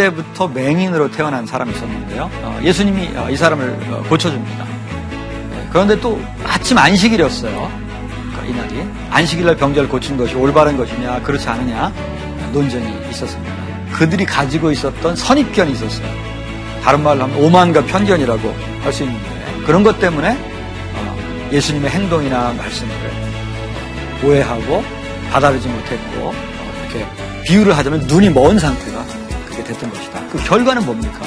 어, 날 때부터 맹인으로 태어난 사람이 있었는데요. 어, 예수님이 이 사람을 고쳐줍니다. 네, 그런데 또 아침 안식일이었어요. 그러니까 이날이 안식일날 병자를 고친 것이 올바른 것이냐 그렇지 않느냐 논쟁이 있었습니다. 그들이 가지고 있었던 선입견이 있었어요. 다른 말로 하면 오만과 편견이라고 할 수 있는데 그런 것 때문에 예수님의 행동이나 말씀을 오해하고 받아들이지 못했고 이렇게 비유를 하자면 눈이 먼 상태가 그렇게 됐던 것이다. 그 결과는 뭡니까?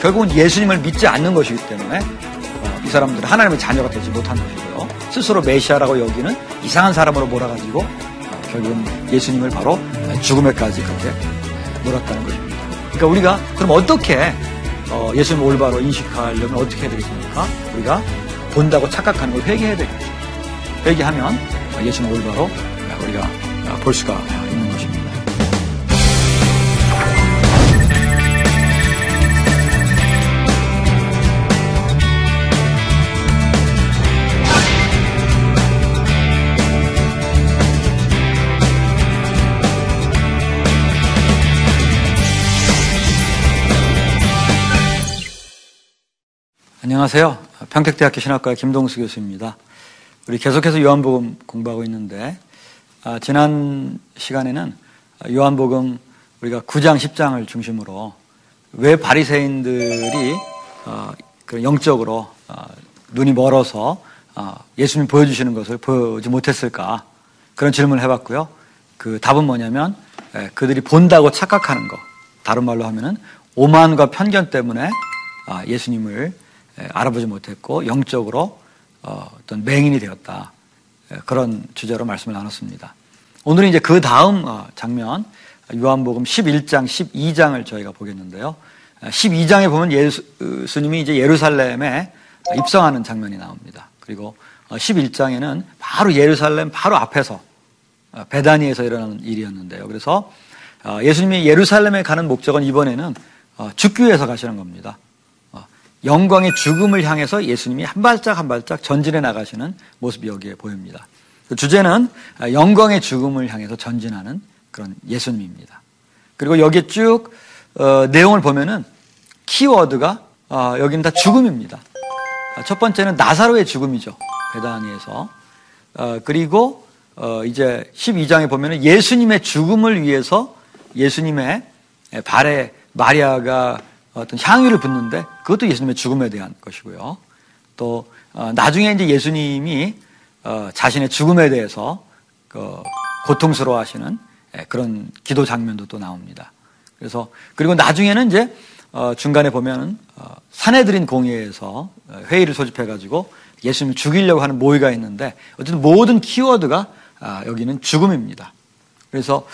결국은 예수님을 믿지 않는 것이기 때문에 어, 이 사람들은 하나님의 자녀가 되지 못한 것이고요. 스스로 메시아라고 여기는 이상한 사람으로 몰아가지고 어, 결국은 예수님을 바로 죽음에까지 그렇게 몰았다는 것입니다. 그러니까 우리가 그럼 어떻게 어, 예수님을 올바로 인식하려면 어떻게 해야 되겠습니까? 우리가 본다고 착각하는 걸 회개해야 되겠죠. 회개하면 예수님 올바로 우리가 볼 수가 있는 안녕하세요. 평택대학교 신학과 김동수 교수입니다. 우리 계속해서 요한복음 공부하고 있는데 아, 지난 시간에는 요한복음 우리가 9장 10장을 중심으로 왜 바리새인들이 어, 그 영적으로 어, 눈이 멀어서 어, 예수님 보여주시는 것을 보지 못했을까 그런 질문을 해봤고요. 그 답은 뭐냐면 예, 그들이 본다고 착각하는 것 다른 말로 하면은 오만과 편견 때문에 아, 예수님을 예, 알아보지 못했고 영적으로 어, 어떤 맹인이 되었다. 예, 그런 주제로 말씀을 나눴습니다. 오늘은 이제 그 다음 어, 장면, 요한복음 11장, 12장을 저희가 보겠는데요. 12장에 어, 보면 예수님이 이제 예루살렘에 입성하는 장면이 나옵니다. 그리고 11장에는 바로 예루살렘 바로 앞에서 베다니에서 일어나는 일이었는데요. 그래서 예수님이 예루살렘에 가는 목적은 이번에는 죽기 위해서 가시는 겁니다. 영광의 죽음을 향해서 예수님이 한 발짝 한 발짝 전진해 나가시는 모습이 여기에 보입니다. 그 주제는 영광의 죽음을 향해서 전진하는 그런 예수님입니다. 그리고 여기에 쭉 어, 내용을 보면은 키워드가 어, 여기는 다 죽음입니다. 첫 번째는 나사로의 죽음이죠. 베다니에서. 어, 그리고 어, 이제 12장에 보면은 예수님의 죽음을 위해서 예수님의 발에 마리아가 어떤 향유를 붓는데 그것도 예수님의 죽음에 대한 것이고요. 또 어, 나중에 이제 예수님이 어, 자신의 죽음에 대해서 그 고통스러워하시는 예, 그런 기도 장면도 또 나옵니다. 그래서 그리고 나중에는 이제 어, 중간에 보면 사내들인 공회에서 회의를 소집해 가지고 예수님을 죽이려고 하는 모의가 있는데 어쨌든 모든 키워드가 아, 여기는 죽음입니다. 그래서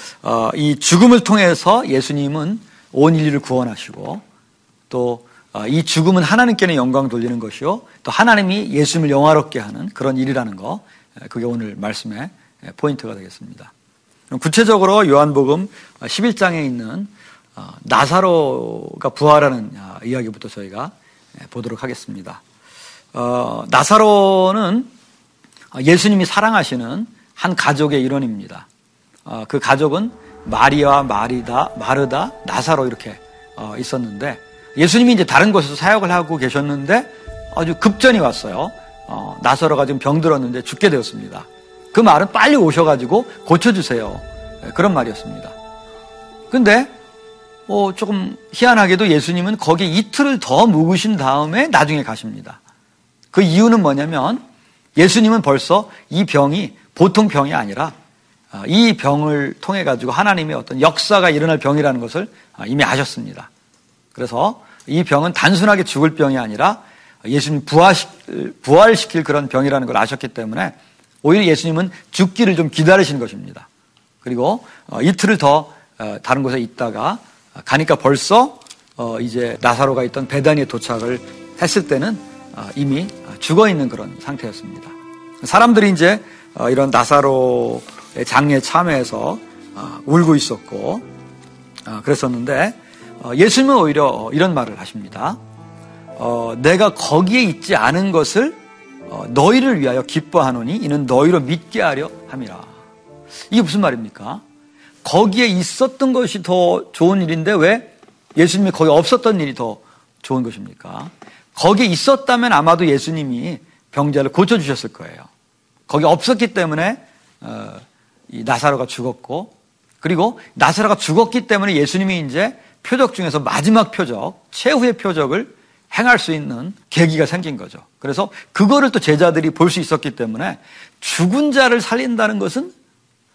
이 죽음을 통해서 예수님은 온 인류를 구원하시고 또 이 어, 죽음은 하나님께는 영광 돌리는 것이요. 또 하나님이 예수님을 영화롭게 하는 그런 일이라는 거. 그게 오늘 말씀의 포인트가 되겠습니다. 구체적으로 요한복음 11장에 있는 어, 나사로가 부활하는 어, 이야기부터 저희가 보도록 하겠습니다. 나사로는 예수님이 사랑하시는 한 가족의 일원입니다. 그 가족은 마리아, 마리다, 마르다, 나사로 이렇게 있었는데 예수님이 이제 다른 곳에서 사역을 하고 계셨는데 아주 급전이 왔어요. 어, 나서로가 지금 병들었는데 죽게 되었습니다. 그 말은 빨리 오셔가지고 고쳐주세요. 네, 그런 말이었습니다. 근데 뭐 조금 희한하게도 예수님은 거기에 이틀을 더 묵으신 다음에 나중에 가십니다. 그 이유는 뭐냐면 예수님은 벌써 이 병이 보통 병이 아니라 어, 이 병을 통해 가지고 하나님의 어떤 역사가 일어날 병이라는 것을 어, 이미 아셨습니다. 그래서 이 병은 단순하게 죽을 병이 아니라 예수님 부활시킬, 그런 병이라는 걸 아셨기 때문에 오히려 예수님은 죽기를 좀 기다리신 것입니다. 그리고 어, 이틀을 더 어, 다른 곳에 있다가 가니까 벌써 어, 이제 나사로가 있던 베단니에 도착을 했을 때는 이미 죽어 있는 그런 상태였습니다. 사람들이 이제 이런 나사로의 장례 참여해서 울고 있었고 그랬었는데 어, 예수님은 오히려 이런 말을 하십니다. 어, 내가 거기에 있지 않은 것을 어, 너희를 위하여 기뻐하노니 이는 너희로 믿게 하려 함이라. 이게 무슨 말입니까? 거기에 있었던 것이 더 좋은 일인데 왜 예수님이 거기 없었던 일이 더 좋은 것입니까? 거기에 있었다면 아마도 예수님이 병자를 고쳐주셨을 거예요. 거기 없었기 때문에 어, 이 나사로가 죽었고 그리고 나사로가 죽었기 때문에 예수님이 이제 표적 중에서 마지막 표적, 최후의 표적을 행할 수 있는 계기가 생긴 거죠. 그래서 그거를 또 제자들이 볼 수 있었기 때문에 죽은 자를 살린다는 것은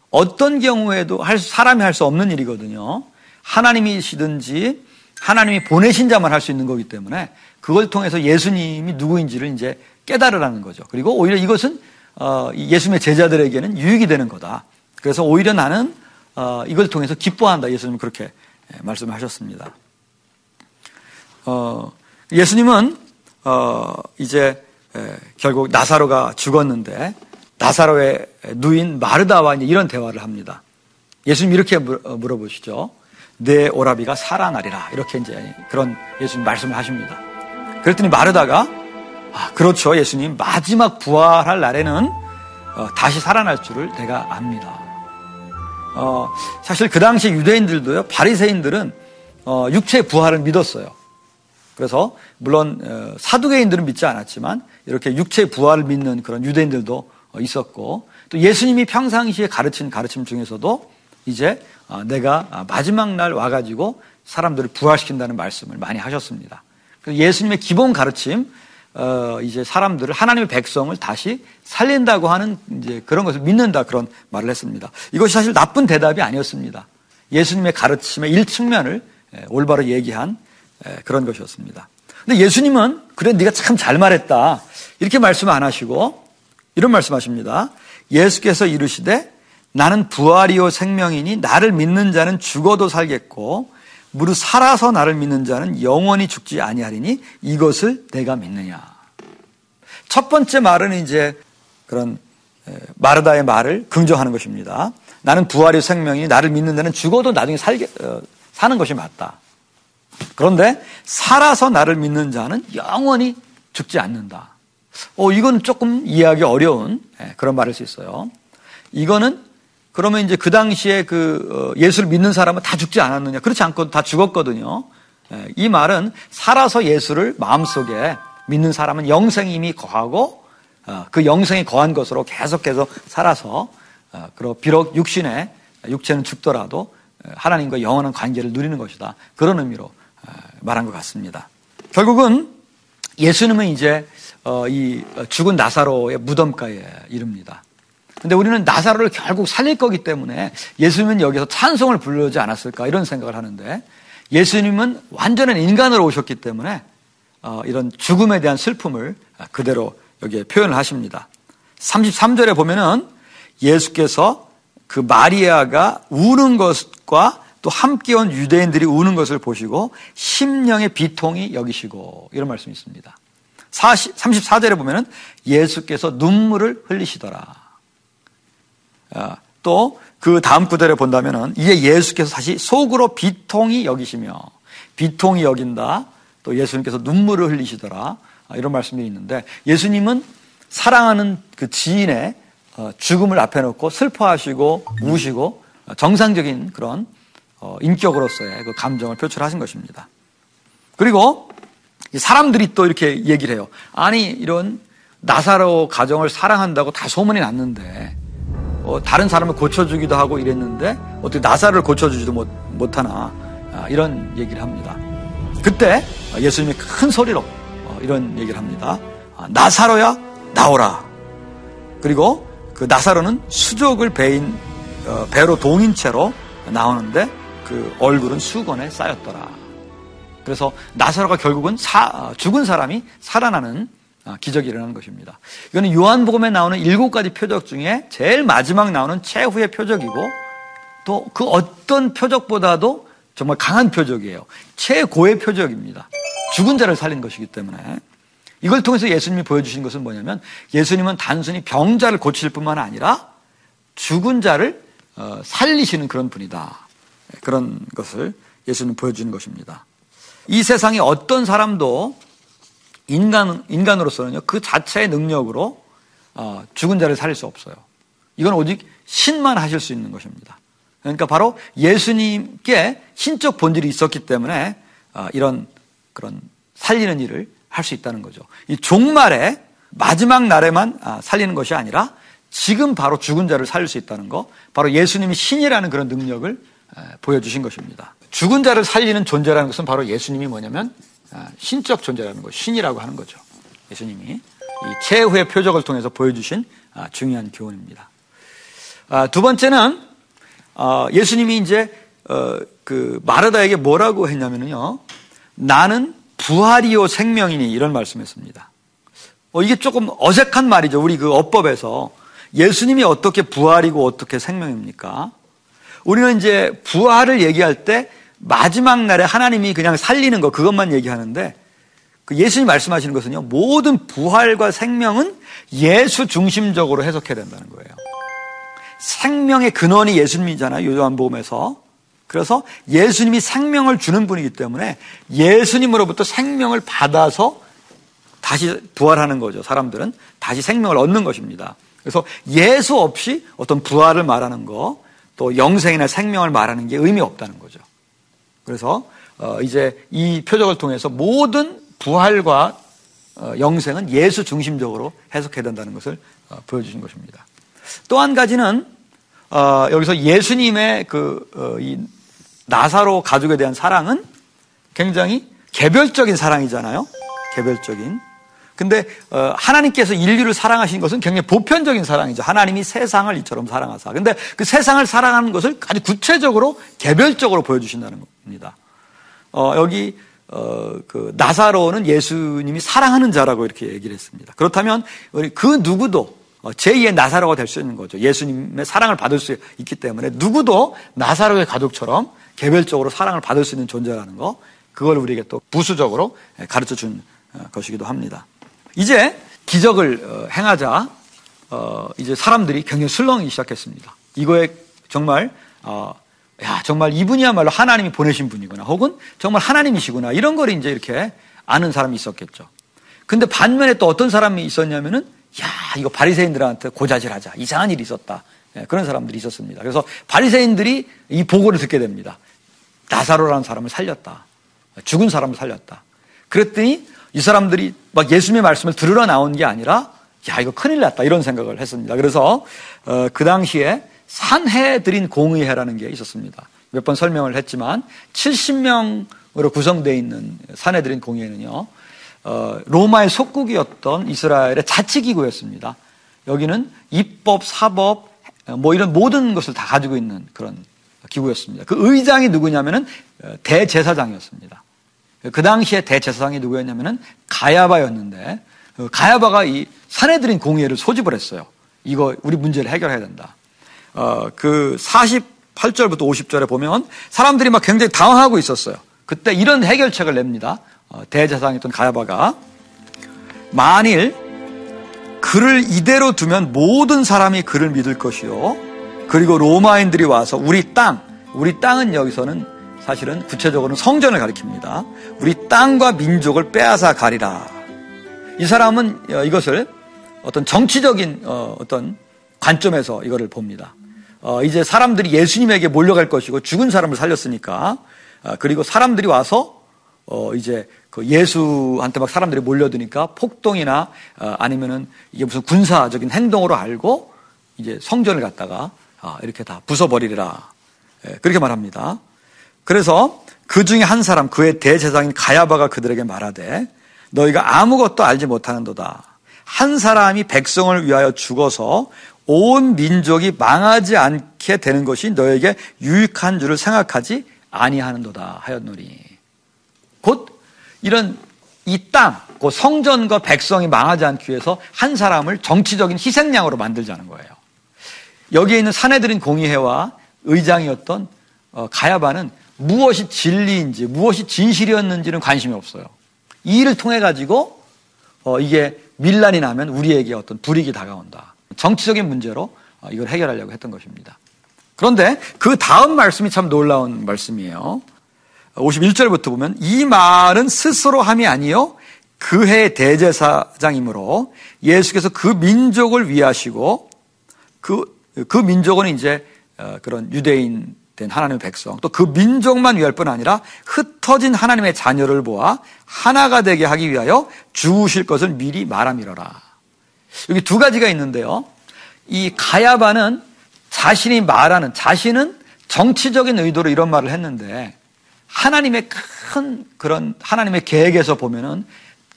어떤 경우에도 할, 사람이 할 수 없는 일이거든요. 하나님이시든지 하나님이 보내신 자만 할 수 있는 거기 때문에 그걸 통해서 예수님이 누구인지를 이제 깨달으라는 거죠. 그리고 오히려 이것은 어, 예수님의 제자들에게는 유익이 되는 거다. 그래서 오히려 나는 어, 이걸 통해서 기뻐한다. 예수님 그렇게 예, 말씀하셨습니다. 어, 예수님은 이제 결국 나사로가 죽었는데 나사로의 누인 마르다와 이런 대화를 합니다. 예수님 이렇게 물어보시죠. 내 오라비가 살아나리라. 이렇게 이제 그런 예수님 말씀을 하십니다. 그랬더니 마르다가 아, 그렇죠. 예수님 마지막 부활할 날에는 어, 다시 살아날 줄을 내가 압니다. 어, 사실 그 당시 유대인들도요, 바리새인들은 어, 육체 부활을 믿었어요. 그래서 물론 어, 사두개인들은 믿지 않았지만 이렇게 육체 부활을 믿는 그런 유대인들도 어, 있었고 또 예수님이 평상시에 가르친 가르침 중에서도 이제 어, 내가 마지막 날 와가지고 사람들을 부활시킨다는 말씀을 많이 하셨습니다. 예수님의 기본 가르침, 어, 이제 사람들을 하나님의 백성을 다시 살린다고 하는 이제 그런 것을 믿는다 그런 말을 했습니다. 이것이 사실 나쁜 대답이 아니었습니다. 예수님의 가르침의 일측면을 올바로 얘기한 그런 것이었습니다. 근데 예수님은 그래 네가 참 잘 말했다 이렇게 말씀 안 하시고 이런 말씀하십니다. 예수께서 이르시되 나는 부활이요 생명이니 나를 믿는 자는 죽어도 살겠고 무릇 살아서 나를 믿는 자는 영원히 죽지 아니하리니 이것을 내가 믿느냐. 첫 번째 말은 이제 그런 마르다의 말을 긍정하는 것입니다. 나는 부활의 생명이니 나를 믿는 자는 죽어도 나중에 살게, 어, 사는 것이 맞다. 그런데 살아서 나를 믿는 자는 영원히 죽지 않는다. 어, 이건 조금 이해하기 어려운 그런 말일 수 있어요. 이거는 그러면 이제 그 당시에 그 어, 예수를 믿는 사람은 다 죽지 않았느냐? 그렇지 않고 다 죽었거든요. 예, 이 말은 살아서 예수를 마음속에 믿는 사람은 영생이 이미 거하고 어, 그 영생이 거한 것으로 계속해서 살아서 어, 그리고 비록 육신에 육체는 죽더라도 하나님과 영원한 관계를 누리는 것이다. 그런 의미로 말한 것 같습니다. 결국은 예수님은 이제 이 죽은 나사로의 무덤가에 이릅니다. 근데 우리는 나사로를 결국 살릴 거기 때문에 예수님은 여기서 찬송을 부르지 않았을까 이런 생각을 하는데 예수님은 완전한 인간으로 오셨기 때문에 어, 이런 죽음에 대한 슬픔을 그대로 여기에 표현을 하십니다. 33절에 보면은 예수께서 그 마리아가 우는 것과 또 함께 온 유대인들이 우는 것을 보시고 심령의 비통이 여기시고 이런 말씀이 있습니다. 40, 34절에 보면은 예수께서 눈물을 흘리시더라. 아, 또그 다음 구절에 본다면은 이에 예수께서 다시 속으로 비통이 여기시며 비통이 여긴다. 또 예수님께서 눈물을 흘리시더라. 아, 이런 말씀이 있는데 예수님은 사랑하는 그 지인의 어, 죽음을 앞에 놓고 슬퍼하시고 우시고 정상적인 그런 어, 인격으로서의 그 감정을 표출하신 것입니다. 그리고 사람들이 또 이렇게 얘기를 해요. 아니 이런 나사로 가정을 사랑한다고 다 소문이 났는데 어, 다른 사람을 고쳐주기도 하고 이랬는데 어떻게 나사를 고쳐주지도 못, 못하나 아, 이런 얘기를 합니다. 그때 예수님이 큰 소리로 어, 이런 얘기를 합니다. 아, 나사로야 나오라. 그리고 그 나사로는 수족을 배인 어, 배로 동인 채로 나오는데 그 얼굴은 수건에 쌓였더라. 그래서 나사로가 결국은 사, 죽은 사람이 살아나는 아, 기적이 일어나는 것입니다. 이거는 요한복음에 나오는 일곱 가지 표적 중에 제일 마지막 나오는 최후의 표적이고 또 그 어떤 표적보다도 정말 강한 표적이에요. 최고의 표적입니다. 죽은 자를 살린 것이기 때문에 이걸 통해서 예수님이 보여주신 것은 뭐냐면 예수님은 단순히 병자를 고칠 뿐만 아니라 죽은 자를 어, 살리시는 그런 분이다. 그런 것을 예수님 보여주는 것입니다. 이 세상에 어떤 사람도 인간, 인간으로서는요, 그 자체의 능력으로 어, 죽은 자를 살릴 수 없어요. 이건 오직 신만 하실 수 있는 것입니다. 그러니까 바로 예수님께 신적 본질이 있었기 때문에 아, 이런 그런 살리는 일을 할 수 있다는 거죠. 이 종말에 마지막 날에만 아, 살리는 것이 아니라 지금 바로 죽은 자를 살릴 수 있다는 거, 바로 예수님이 신이라는 그런 능력을 보여주신 것입니다. 죽은 자를 살리는 존재라는 것은 바로 예수님이 뭐냐면 아, 신적 존재라는 것, 신이라고 하는 거죠. 예수님이 이 최후의 표적을 통해서 보여주신 아, 중요한 교훈입니다. 아, 두 번째는 예수님이 이제 어, 그 마르다에게 뭐라고 했냐면요, 나는 부활이요 생명이니 이런 말씀했습니다. 어, 이게 조금 어색한 말이죠. 우리 그 어법에서 예수님이 어떻게 부활이고 어떻게 생명입니까? 우리는 이제 부활을 얘기할 때 마지막 날에 하나님이 그냥 살리는 거 그것만 얘기하는데 그 예수님 말씀하시는 것은요 모든 부활과 생명은 예수 중심적으로 해석해야 된다는 거예요. 생명의 근원이 예수님이잖아요 요한복음에서 그래서 예수님이 생명을 주는 분이기 때문에 예수님으로부터 생명을 받아서 다시 부활하는 거죠. 사람들은 다시 생명을 얻는 것입니다. 그래서 예수 없이 어떤 부활을 말하는 거, 또 영생이나 생명을 말하는 게 의미 없다는 거죠. 그래서 어, 이제 이 표적을 통해서 모든 부활과 어, 영생은 예수 중심적으로 해석해야 된다는 것을 어, 보여주신 것입니다. 또 한 가지는 여기서 예수님의 그이 나사로 가족에 대한 사랑은 굉장히 개별적인 사랑이잖아요. 개별적인. 근데 하나님께서 인류를 사랑하신 것은 굉장히 보편적인 사랑이죠. 하나님이 세상을 이처럼 사랑하사. 근데 그 세상을 사랑하는 것을 아주 구체적으로 개별적으로 보여주신다는 겁니다. 어, 여기 어, 그 나사로는 예수님이 사랑하는 자라고 이렇게 얘기를 했습니다. 그렇다면 그 누구도 어, 제2의 나사로가 될 수 있는 거죠. 예수님의 사랑을 받을 수 있기 때문에 누구도 나사로의 가족처럼 개별적으로 사랑을 받을 수 있는 존재라는 거, 그걸 우리에게 또 부수적으로 가르쳐 준 어, 것이기도 합니다. 이제 기적을 어, 행하자, 이제 사람들이 굉장히 술렁이기 시작했습니다. 이거에 정말, 야, 정말 이분이야말로 하나님이 보내신 분이구나. 혹은 정말 하나님이시구나. 이런 걸 이제 이렇게 아는 사람이 있었겠죠. 근데 반면에 또 어떤 사람이 있었냐면은, 야, 이거 바리새인들한테 고자질하자. 이상한 일이 있었다. 예, 그런 사람들이 있었습니다. 그래서 바리새인들이 이 보고를 듣게 됩니다. 나사로라는 사람을 살렸다. 죽은 사람을 살렸다. 그랬더니 이 사람들이 막 예수님의 말씀을 들으러 나온 게 아니라 야 이거 큰일 났다 이런 생각을 했습니다. 그래서 어, 그 당시에 산해드린 공의회라는 게 있었습니다. 몇 번 설명을 했지만 70명으로 구성되어 있는 산해드린 공의회는요. 어, 로마의 속국이었던 이스라엘의 자치기구였습니다. 여기는 입법, 사법, 뭐 이런 모든 것을 다 가지고 있는 그런 기구였습니다. 그 의장이 누구냐면은 어, 대제사장이었습니다. 그 당시에 대제사장이 누구였냐면은 가야바였는데 그 가야바가 이 사내들인 공의회를 소집을 했어요. 이거 우리 문제를 해결해야 된다. 어, 그 48절부터 50절에 보면 사람들이 막 굉장히 당황하고 있었어요. 그때 이런 해결책을 냅니다. 어, 대제사장이었던 가야바가 만일 그를 이대로 두면 모든 사람이 그를 믿을 것이요. 그리고 로마인들이 와서 우리 땅, 우리 땅은 여기서는 사실은 구체적으로는 성전을 가리킵니다. 우리 땅과 민족을 빼앗아 가리라. 이 사람은 어, 이것을 어떤 정치적인 어, 어떤 관점에서 이거를 봅니다. 어, 이제 사람들이 예수님에게 몰려갈 것이고 죽은 사람을 살렸으니까 그리고 사람들이 와서 이제 그 예수한테 막 사람들이 몰려드니까 폭동이나 아니면은 이게 무슨 군사적인 행동으로 알고 이제 성전을 갖다가 아, 이렇게 다 부숴버리리라. 예, 그렇게 말합니다. 그래서 그 중에 한 사람, 그의 대제사장인 가야바가 그들에게 말하되 너희가 아무것도 알지 못하는도다. 한 사람이 백성을 위하여 죽어서 온 민족이 망하지 않게 되는 것이 너에게 유익한 줄을 생각하지 아니하는도다 하였노니. 곧 이런 이 땅, 그 성전과 백성이 망하지 않기 위해서 한 사람을 정치적인 희생양으로 만들자는 거예요. 여기에 있는 사내들인 공의회와 의장이었던 어, 가야바는 무엇이 진리인지 무엇이 진실이었는지는 관심이 없어요. 이 일을 통해 가지고 어, 이게 밀란이 나면 우리에게 어떤 불이익이 다가온다. 정치적인 문제로 어, 이걸 해결하려고 했던 것입니다. 그런데 그 다음 말씀이 참 놀라운 말씀이에요. 51절부터 보면 이 말은 스스로 함이 아니요 그해 대제사장이므로 예수께서 그 민족을 위하시고 그 그 민족은 이제 어, 그런 유대인 된 하나님의 백성, 또 그 민족만 위할 뿐 아니라 흩어진 하나님의 자녀를 보아 하나가 되게 하기 위하여 죽으실 것을 미리 말함이러라. 여기 두 가지가 있는데요. 이 가야바는 자신이 말하는, 자신은 정치적인 의도로 이런 말을 했는데 하나님의 큰 그런 하나님의 계획에서 보면은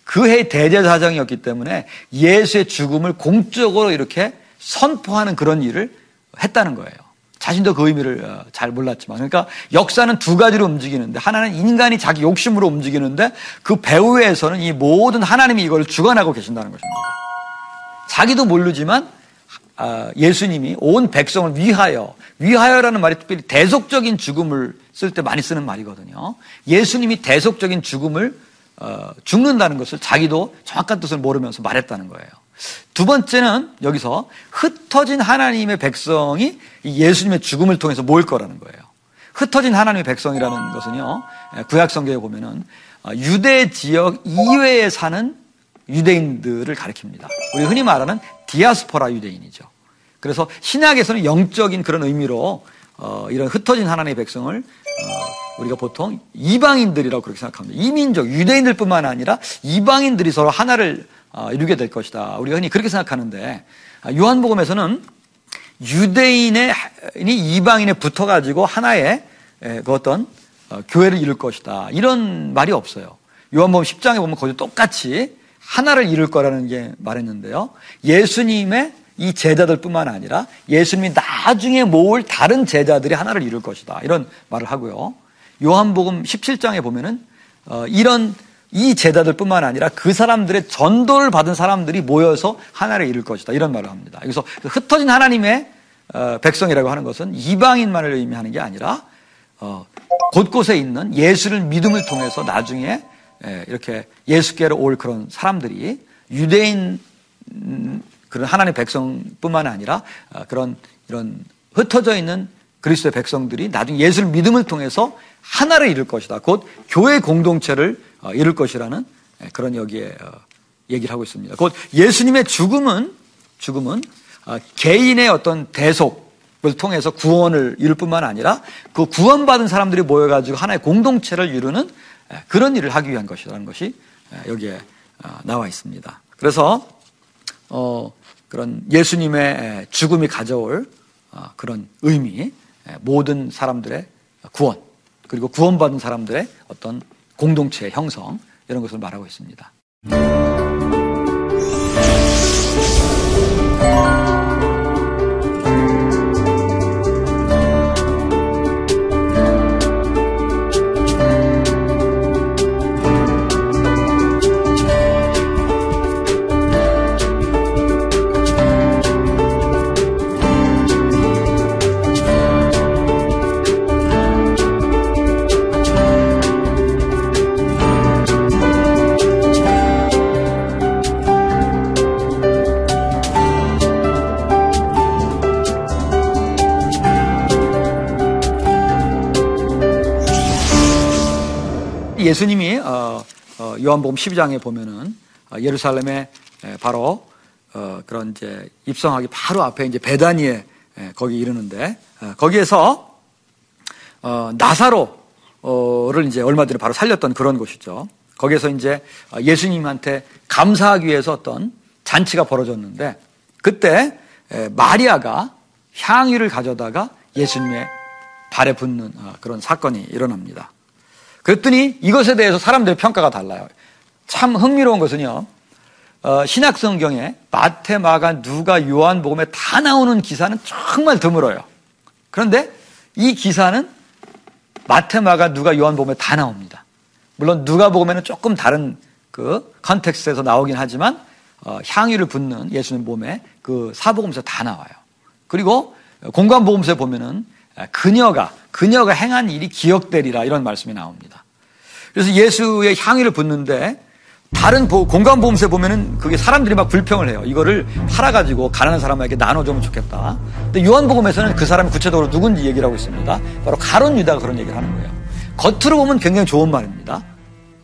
그해 대제사장이었기 때문에 예수의 죽음을 공적으로 이렇게 선포하는 그런 일을 했다는 거예요. 자신도 그 의미를 어, 잘 몰랐지만. 그러니까 역사는 두 가지로 움직이는데 하나는 인간이 자기 욕심으로 움직이는데 그 배후에서는 이 모든 하나님이 이걸 주관하고 계신다는 것입니다. 자기도 모르지만 아, 예수님이 온 백성을 위하여, 위하여라는 말이 특별히 대속적인 죽음을 쓸 때 많이 쓰는 말이거든요. 예수님이 대속적인 죽음을 어, 죽는다는 것을 자기도 정확한 뜻을 모르면서 말했다는 거예요. 두 번째는 여기서 흩어진 하나님의 백성이 예수님의 죽음을 통해서 모일 거라는 거예요. 흩어진 하나님의 백성이라는 것은요, 구약 성경에 보면은 어, 유대 지역 이외에 사는 유대인들을 가리킵니다. 우리 흔히 말하는 디아스포라 유대인이죠. 그래서 신약에서는 영적인 그런 의미로 어, 이런 흩어진 하나님의 백성을 어, 우리가 보통 이방인들이라고 그렇게 생각합니다. 이민족, 유대인들뿐만 아니라 이방인들이 서로 하나를 어, 이루게 될 것이다. 우리가 흔히 그렇게 생각하는데 아, 요한복음에서는 유대인의 이방인에 붙어가지고 하나의 그 어떤 어, 교회를 이룰 것이다. 이런 말이 없어요. 요한복음 10장에 보면 거기 똑같이 하나를 이룰 거라는 게 말했는데요. 예수님의 이 제자들뿐만 아니라 예수님이 나중에 모을 다른 제자들이 하나를 이룰 것이다. 이런 말을 하고요. 요한복음 17장에 보면은 어, 이런 이 제자들뿐만 아니라 그 사람들의 전도를 받은 사람들이 모여서 하나를 이룰 것이다. 이런 말을 합니다. 그래서 그 흩어진 하나님의 어, 백성이라고 하는 것은 이방인만을 의미하는 게 아니라 어, 곳곳에 있는 예수를 믿음을 통해서 나중에 이렇게 예수께로 올 그런 사람들이 유대인 음, 그런 하나님의 백성뿐만 아니라 어, 그런 이런 흩어져 있는 그리스도의 백성들이 나중에 예수를 믿음을 통해서 하나를 이룰 것이다. 곧 교회 공동체를 어, 이룰 것이라는 그런 여기에 어, 얘기를 하고 있습니다. 곧 예수님의 죽음은 죽음은 개인의 어떤 대속을 통해서 구원을 이룰 뿐만 아니라 그 구원받은 사람들이 모여가지고 하나의 공동체를 이루는 그런 일을 하기 위한 것이라는 것이 여기에 나와 있습니다. 그래서 어, 그런 예수님의 죽음이 가져올 어, 그런 의미, 모든 사람들의 구원, 그리고 구원받은 사람들의 어떤 공동체의 형성, 이런 것을 말하고 있습니다. 예수님이 어, 어, 요한복음 12장에 보면은 어, 예루살렘에 바로 그런 이제 입성하기 바로 앞에 이제 베다니에 거기 이르는데 거기에서 나사로를 이제 얼마 전에 바로 살렸던 그런 곳이죠. 거기에서 이제 예수님한테 감사하기 위해서 어떤 잔치가 벌어졌는데 그때 마리아가 향유를 가져다가 예수님의 발에 붓는 그런 사건이 일어납니다. 그랬더니 이것에 대해서 사람들의 평가가 달라요. 참 흥미로운 것은요. 어, 신약 성경에 마태, 마가, 누가, 요한 복음에 다 나오는 기사는 정말 드물어요. 그런데 이 기사는 마태, 마가, 누가, 요한 복음에 다 나옵니다. 물론 누가 복음에는 조금 다른 그 컨텍스트에서 나오긴 하지만 어, 향유를 붓는 예수님 몸에 그 사복음서 다 나와요. 그리고 공관복음서에 보면은 그녀가 그녀가 행한 일이 기억되리라 이런 말씀이 나옵니다. 그래서 예수의 향유를 붓는데 다른 공간 보험세 보면은 그게 사람들이 막 불평을 해요. 이거를 팔아가지고 가난한 사람에게 나눠주면 좋겠다. 근데 요한복음에서는 그 사람이 구체적으로 누군지 얘기를 하고 있습니다. 바로 가론 유다가 그런 얘기를 하는 거예요. 겉으로 보면 굉장히 좋은 말입니다.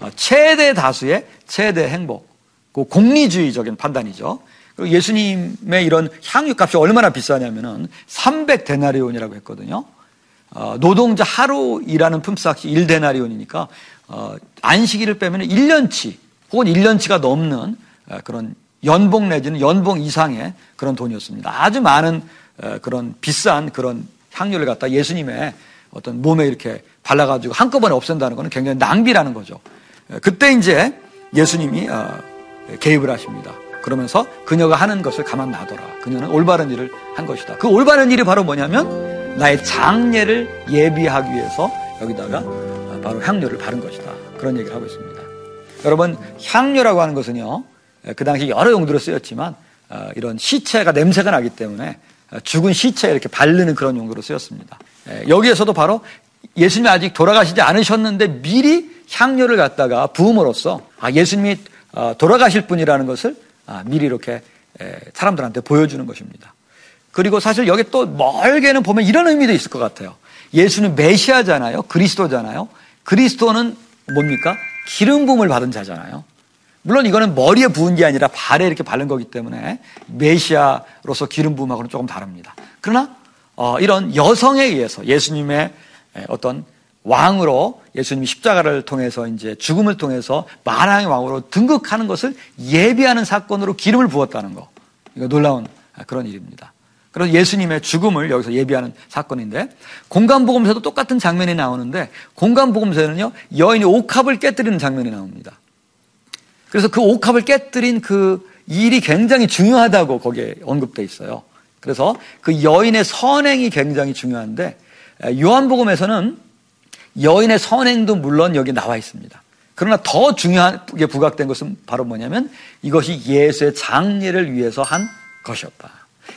어, 최대 다수의 최대 행복. 그 공리주의적인 판단이죠. 예수님의 이런 향유 값이 얼마나 비싸냐면은 300데나리온이라고 했거든요. 어, 노동자 하루 일하는 품삯이 1데나리온이니까 어, 안식일을 빼면 1년치 혹은 1년치가 넘는 어, 그런 연봉 내지는 연봉 이상의 그런 돈이었습니다. 아주 많은 어, 그런 비싼 그런 향유를 갖다 예수님의 어떤 몸에 이렇게 발라가지고 한꺼번에 없앤다는 것은 굉장히 낭비라는 거죠. 어, 그때 이제 예수님이 개입을 하십니다. 그러면서 그녀가 하는 것을 가만 놔둬라. 그녀는 올바른 일을 한 것이다. 그 올바른 일이 바로 뭐냐면 나의 장례를 예비하기 위해서 여기다가 바로 향료를 바른 것이다. 그런 얘기를 하고 있습니다. 여러분 향료라고 하는 것은요. 그 당시 여러 용도로 쓰였지만 어, 이런 시체가 냄새가 나기 때문에 어, 죽은 시체에 이렇게 바르는 그런 용도로 쓰였습니다. 여기에서도 바로 예수님이 아직 돌아가시지 않으셨는데 미리 향료를 갖다가 부음으로써 아, 예수님이 어, 돌아가실 분이라는 것을 아, 미리 이렇게 사람들한테 보여주는 것입니다. 그리고 사실 여기 또 멀게는 보면 이런 의미도 있을 것 같아요. 예수는 메시아잖아요. 그리스도잖아요. 그리스도는 뭡니까? 기름 부음을 받은 자잖아요. 물론 이거는 머리에 부은 게 아니라 발에 이렇게 바른 거기 때문에 메시아로서 기름 부음하고는 조금 다릅니다. 그러나 어, 이런 여성에 의해서 예수님의 어떤 왕으로 예수님이 십자가를 통해서 이제 죽음을 통해서 만왕의 왕으로 등극하는 것을 예비하는 사건으로 기름을 부었다는 거. 이거 놀라운 그런 일입니다. 그래서 예수님의 죽음을 여기서 예비하는 사건인데 공간복음서도 똑같은 장면이 나오는데 공간복음서는요 여인이 옥합을 깨뜨리는 장면이 나옵니다. 그래서 그 옥합을 깨뜨린 그 일이 굉장히 중요하다고 거기에 언급돼 있어요. 그래서 그 여인의 선행이 굉장히 중요한데 요한복음에서는 여인의 선행도 물론 여기 나와 있습니다. 그러나 더 중요하게 부각된 것은 바로 뭐냐면 이것이 예수의 장례를 위해서 한 것이었다.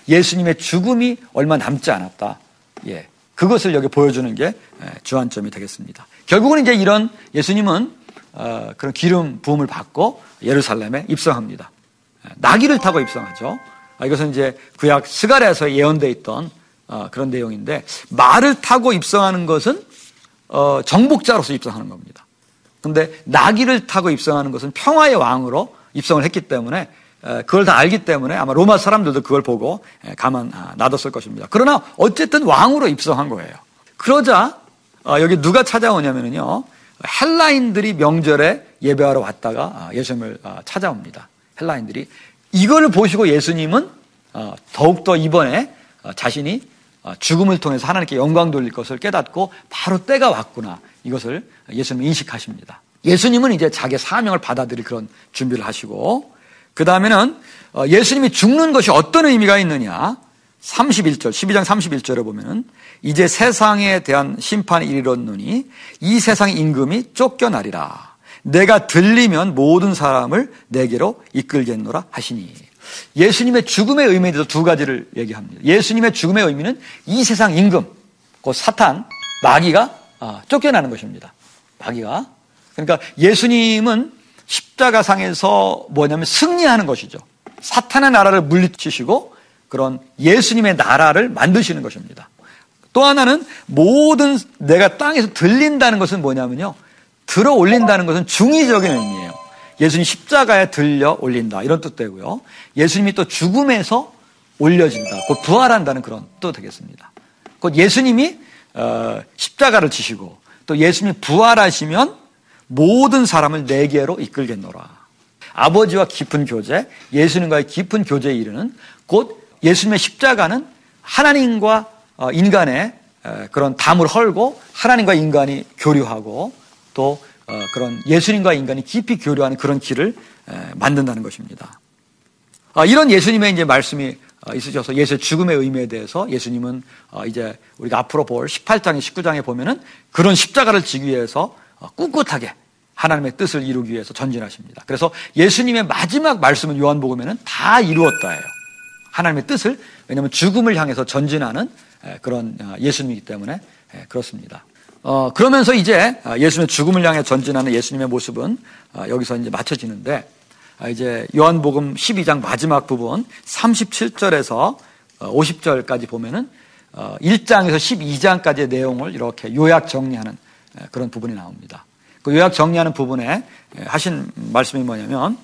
예수님의 죽음이 얼마 남지 않았다. 예. 그것을 여기 보여주는 게 주안점이 되겠습니다. 결국은 이제 이런 예수님은 어, 그런 기름 부음을 받고 예루살렘에 입성합니다. 나귀를 타고 입성하죠. 아, 이것은 이제 구약 스가랴에서 예언되어 있던 어, 그런 내용인데 말을 타고 입성하는 것은 어, 정복자로서 입성하는 겁니다. 그런데 나귀를 타고 입성하는 것은 평화의 왕으로 입성을 했기 때문에 그걸 다 알기 때문에 아마 로마 사람들도 그걸 보고 가만 아, 놔뒀을 것입니다. 그러나 어쨌든 왕으로 입성한 거예요. 그러자 어, 여기 누가 찾아오냐면요. 헬라인들이 명절에 예배하러 왔다가 아, 예수님을 아, 찾아옵니다. 헬라인들이 이걸 보시고 예수님은 더욱더 이번에 자신이 죽음을 통해서 하나님께 영광 돌릴 것을 깨닫고 바로 때가 왔구나. 이것을 예수님 인식하십니다. 예수님은 이제 자기 사명을 받아들일 그런 준비를 하시고 그 다음에는 어, 예수님이 죽는 것이 어떤 의미가 있느냐. 31절, 12장 31절에 보면은 이제 세상에 대한 심판이 이르렀느니 이 세상의 임금이 쫓겨나리라. 내가 들리면 모든 사람을 내게로 이끌겠노라 하시니. 예수님의 죽음의 의미에 대해서 두 가지를 얘기합니다. 예수님의 죽음의 의미는 이 세상 임금, 그 사탄, 마귀가 아, 쫓겨나는 것입니다. 마귀가. 그러니까 예수님은 십자가상에서 뭐냐면 승리하는 것이죠. 사탄의 나라를 물리치시고 그런 예수님의 나라를 만드시는 것입니다. 또 하나는 모든 내가 땅에서 들린다는 것은 뭐냐면요. 들어 올린다는 것은 중의적인 의미예요. 예수님 십자가에 들려 올린다. 이런 뜻되고요. 예수님이 또 죽음에서 올려진다. 곧 부활한다는 그런 뜻 되겠습니다. 곧 예수님이 어, 십자가를 지시고 또 예수님이 부활하시면 모든 사람을 내게로 이끌겠노라. 아버지와 깊은 교제, 예수님과의 깊은 교제에 이르는 곧 예수님의 십자가는 하나님과 어, 인간의 그런 담을 헐고 하나님과 인간이 교류하고 또 어, 그런 예수님과 인간이 깊이 교류하는 그런 길을 만든다는 것입니다. 아, 이런 예수님의 이제 말씀이 어, 있으셔서 예수의 죽음의 의미에 대해서 예수님은 이제 우리가 앞으로 볼 18장에 19장에 보면은 그런 십자가를 지기 위해서 꿋꿋하게 하나님의 뜻을 이루기 위해서 전진하십니다. 그래서 예수님의 마지막 말씀은 요한복음에는 다 이루었다예요. 하나님의 뜻을 왜냐하면 죽음을 향해서 전진하는 그런 어, 예수님이기 때문에 그렇습니다. 어, 그러면서 이제 어, 예수님의 죽음을 향해 전진하는 예수님의 모습은 여기서 이제 맞춰지는데 이제 요한복음 12장 마지막 부분 37절에서 50절까지 보면은 1장에서 12장까지의 내용을 이렇게 요약 정리하는 그런 부분이 나옵니다. 그 요약 정리하는 부분에 하신 말씀이 뭐냐면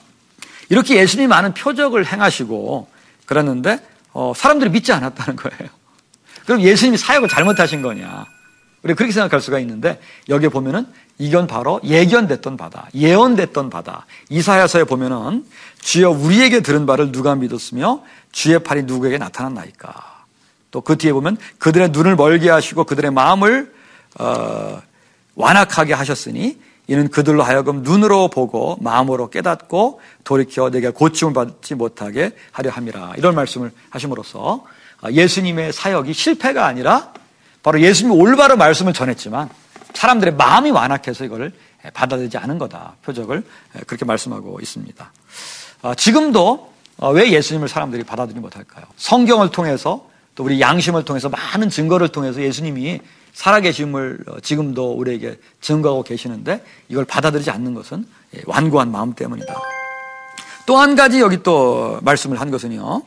이렇게 예수님이 많은 표적을 행하시고 그랬는데 어, 사람들이 믿지 않았다는 거예요. 그럼 예수님이 사역을 잘못하신 거냐? 우리 그렇게 생각할 수가 있는데 여기에 보면은 이건 바로 예견됐던 바다, 예언됐던 바다. 이사야서에 보면은 주여 우리에게 들은 바를 누가 믿었으며 주의 팔이 누구에게 나타났나이까. 또 그 뒤에 보면 그들의 눈을 멀게 하시고 그들의 마음을 어, 완악하게 하셨으니 이는 그들로 하여금 눈으로 보고 마음으로 깨닫고 돌이켜 내게 고침을 받지 못하게 하려 함이라. 이런 말씀을 하심으로써 예수님의 사역이 실패가 아니라 바로 예수님이 올바로 말씀을 전했지만 사람들의 마음이 완악해서 이걸 받아들이지 않은 거다. 표적을 그렇게 말씀하고 있습니다. 아, 지금도 어, 왜 예수님을 사람들이 받아들이지 못할까요? 성경을 통해서 또 우리 양심을 통해서 많은 증거를 통해서 예수님이 살아계심을 어, 지금도 우리에게 증거하고 계시는데 이걸 받아들이지 않는 것은 예, 완고한 마음 때문이다. 또 한 가지 여기 또 말씀을 한 것은요.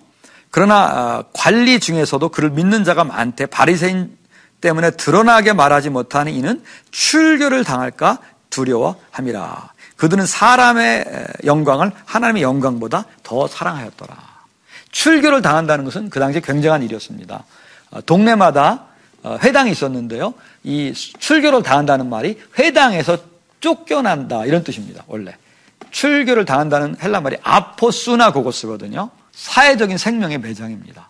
그러나 아, 관리 중에서도 그를 믿는 자가 많대 바리새인 때문에 드러나게 말하지 못하는 이는 출교를 당할까 두려워함이라. 그들은 사람의 영광을 하나님의 영광보다 더 사랑하였더라. 출교를 당한다는 것은 그 당시에 굉장한 일이었습니다. 어, 동네마다 어, 회당이 있었는데요. 이 출교를 당한다는 말이 회당에서 쫓겨난다 이런 뜻입니다. 원래 출교를 당한다는 헬라 말이 아포스나 고고스거든요. 사회적인 생명의 매장입니다.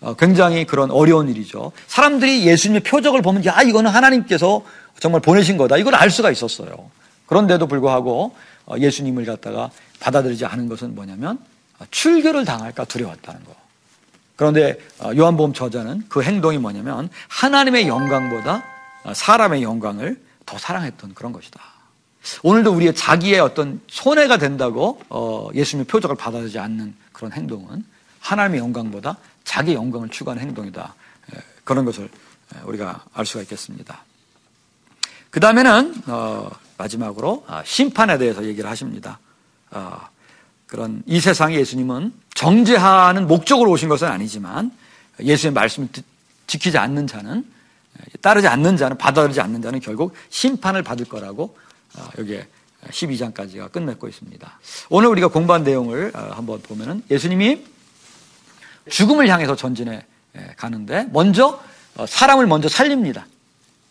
어, 굉장히 그런 어려운 일이죠. 사람들이 예수님의 표적을 보면 야 이거는 하나님께서 정말 보내신 거다. 이걸 알 수가 있었어요. 그런데도 불구하고 어, 예수님을 갖다가 받아들이지 않은 것은 뭐냐면 어, 출교를 당할까 두려웠다는 거. 그런데 요한복음 저자는 그 행동이 뭐냐면 하나님의 영광보다 사람의 영광을 더 사랑했던 그런 것이다. 오늘도 우리의 자기의 어떤 손해가 된다고 예수님의 표적을 받아들이지 않는 그런 행동은 하나님의 영광보다 자기 영광을 추구하는 행동이다. 예, 그런 것을 예, 우리가 알 수가 있겠습니다. 그 다음에는 어, 마지막으로 아, 심판에 대해서 얘기를 하십니다. 어, 그런 이 세상에 예수님은 정죄하는 목적으로 오신 것은 아니지만 예수의 말씀을 지키지 않는 자는 예, 따르지 않는 자는 받아들이지 않는 자는 결국 심판을 받을 거라고 어, 여기에 12장까지가 끝맺고 있습니다. 오늘 우리가 공부한 내용을 한번 보면은 예수님이 죽음을 향해서 전진해 가는데 먼저 어, 사람을 먼저 살립니다.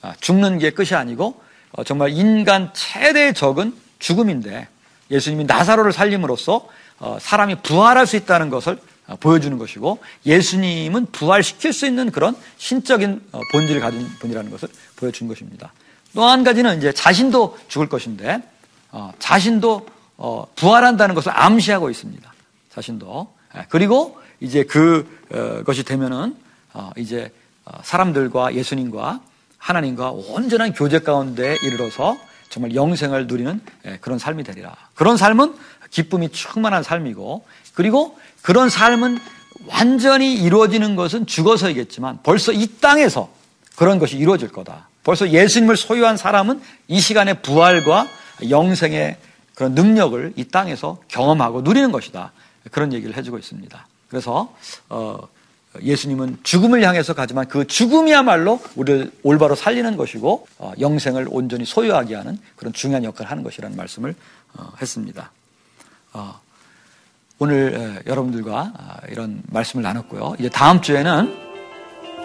아, 죽는 게 끝이 아니고 어, 정말 인간 최대의 적은 죽음인데 예수님이 나사로를 살림으로써 어, 사람이 부활할 수 있다는 것을 보여주는 것이고 예수님은 부활시킬 수 있는 그런 신적인 본질을 가진 분이라는 것을 보여준 것입니다. 또 한 가지는 이제 자신도 죽을 것인데 자신도 부활한다는 것을 암시하고 있습니다. 자신도 그리고 이제 그것이 되면은 어, 이제 어, 사람들과 예수님과 하나님과 온전한 교제 가운데 이르러서 정말 영생을 누리는 예, 그런 삶이 되리라. 그런 삶은 기쁨이 충만한 삶이고 그리고 그런 삶은 완전히 이루어지는 것은 죽어서이겠지만 벌써 이 땅에서 그런 것이 이루어질 거다. 벌써 예수님을 소유한 사람은 이 시간에 부활과 영생의 그런 능력을 이 땅에서 경험하고 누리는 것이다. 그런 얘기를 해주고 있습니다. 그래서 어, 예수님은 죽음을 향해서 가지만 그 죽음이야말로 우리를 올바로 살리는 것이고 어, 영생을 온전히 소유하게 하는 그런 중요한 역할을 하는 것이라는 말씀을 어, 했습니다. 어, 오늘 에, 여러분들과 아, 이런 말씀을 나눴고요. 이제 다음 주에는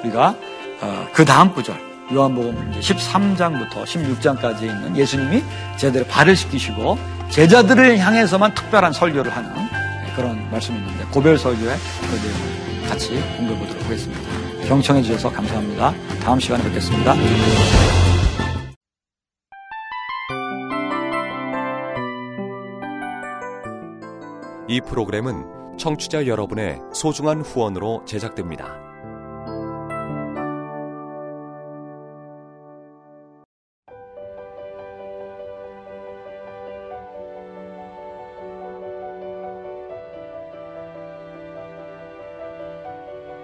우리가 어, 그 다음 구절 요한복음 13장부터 16장까지 있는 예수님이 제대로 발을 씻기시고 제자들을 향해서만 특별한 설교를 하는 그런 말씀이 있는데 고별 설교의 그 내용을 같이 공부해 보도록 하겠습니다. 경청해 주셔서 감사합니다. 다음 시간에 뵙겠습니다. 이 프로그램은 청취자 여러분의 소중한 후원으로 제작됩니다.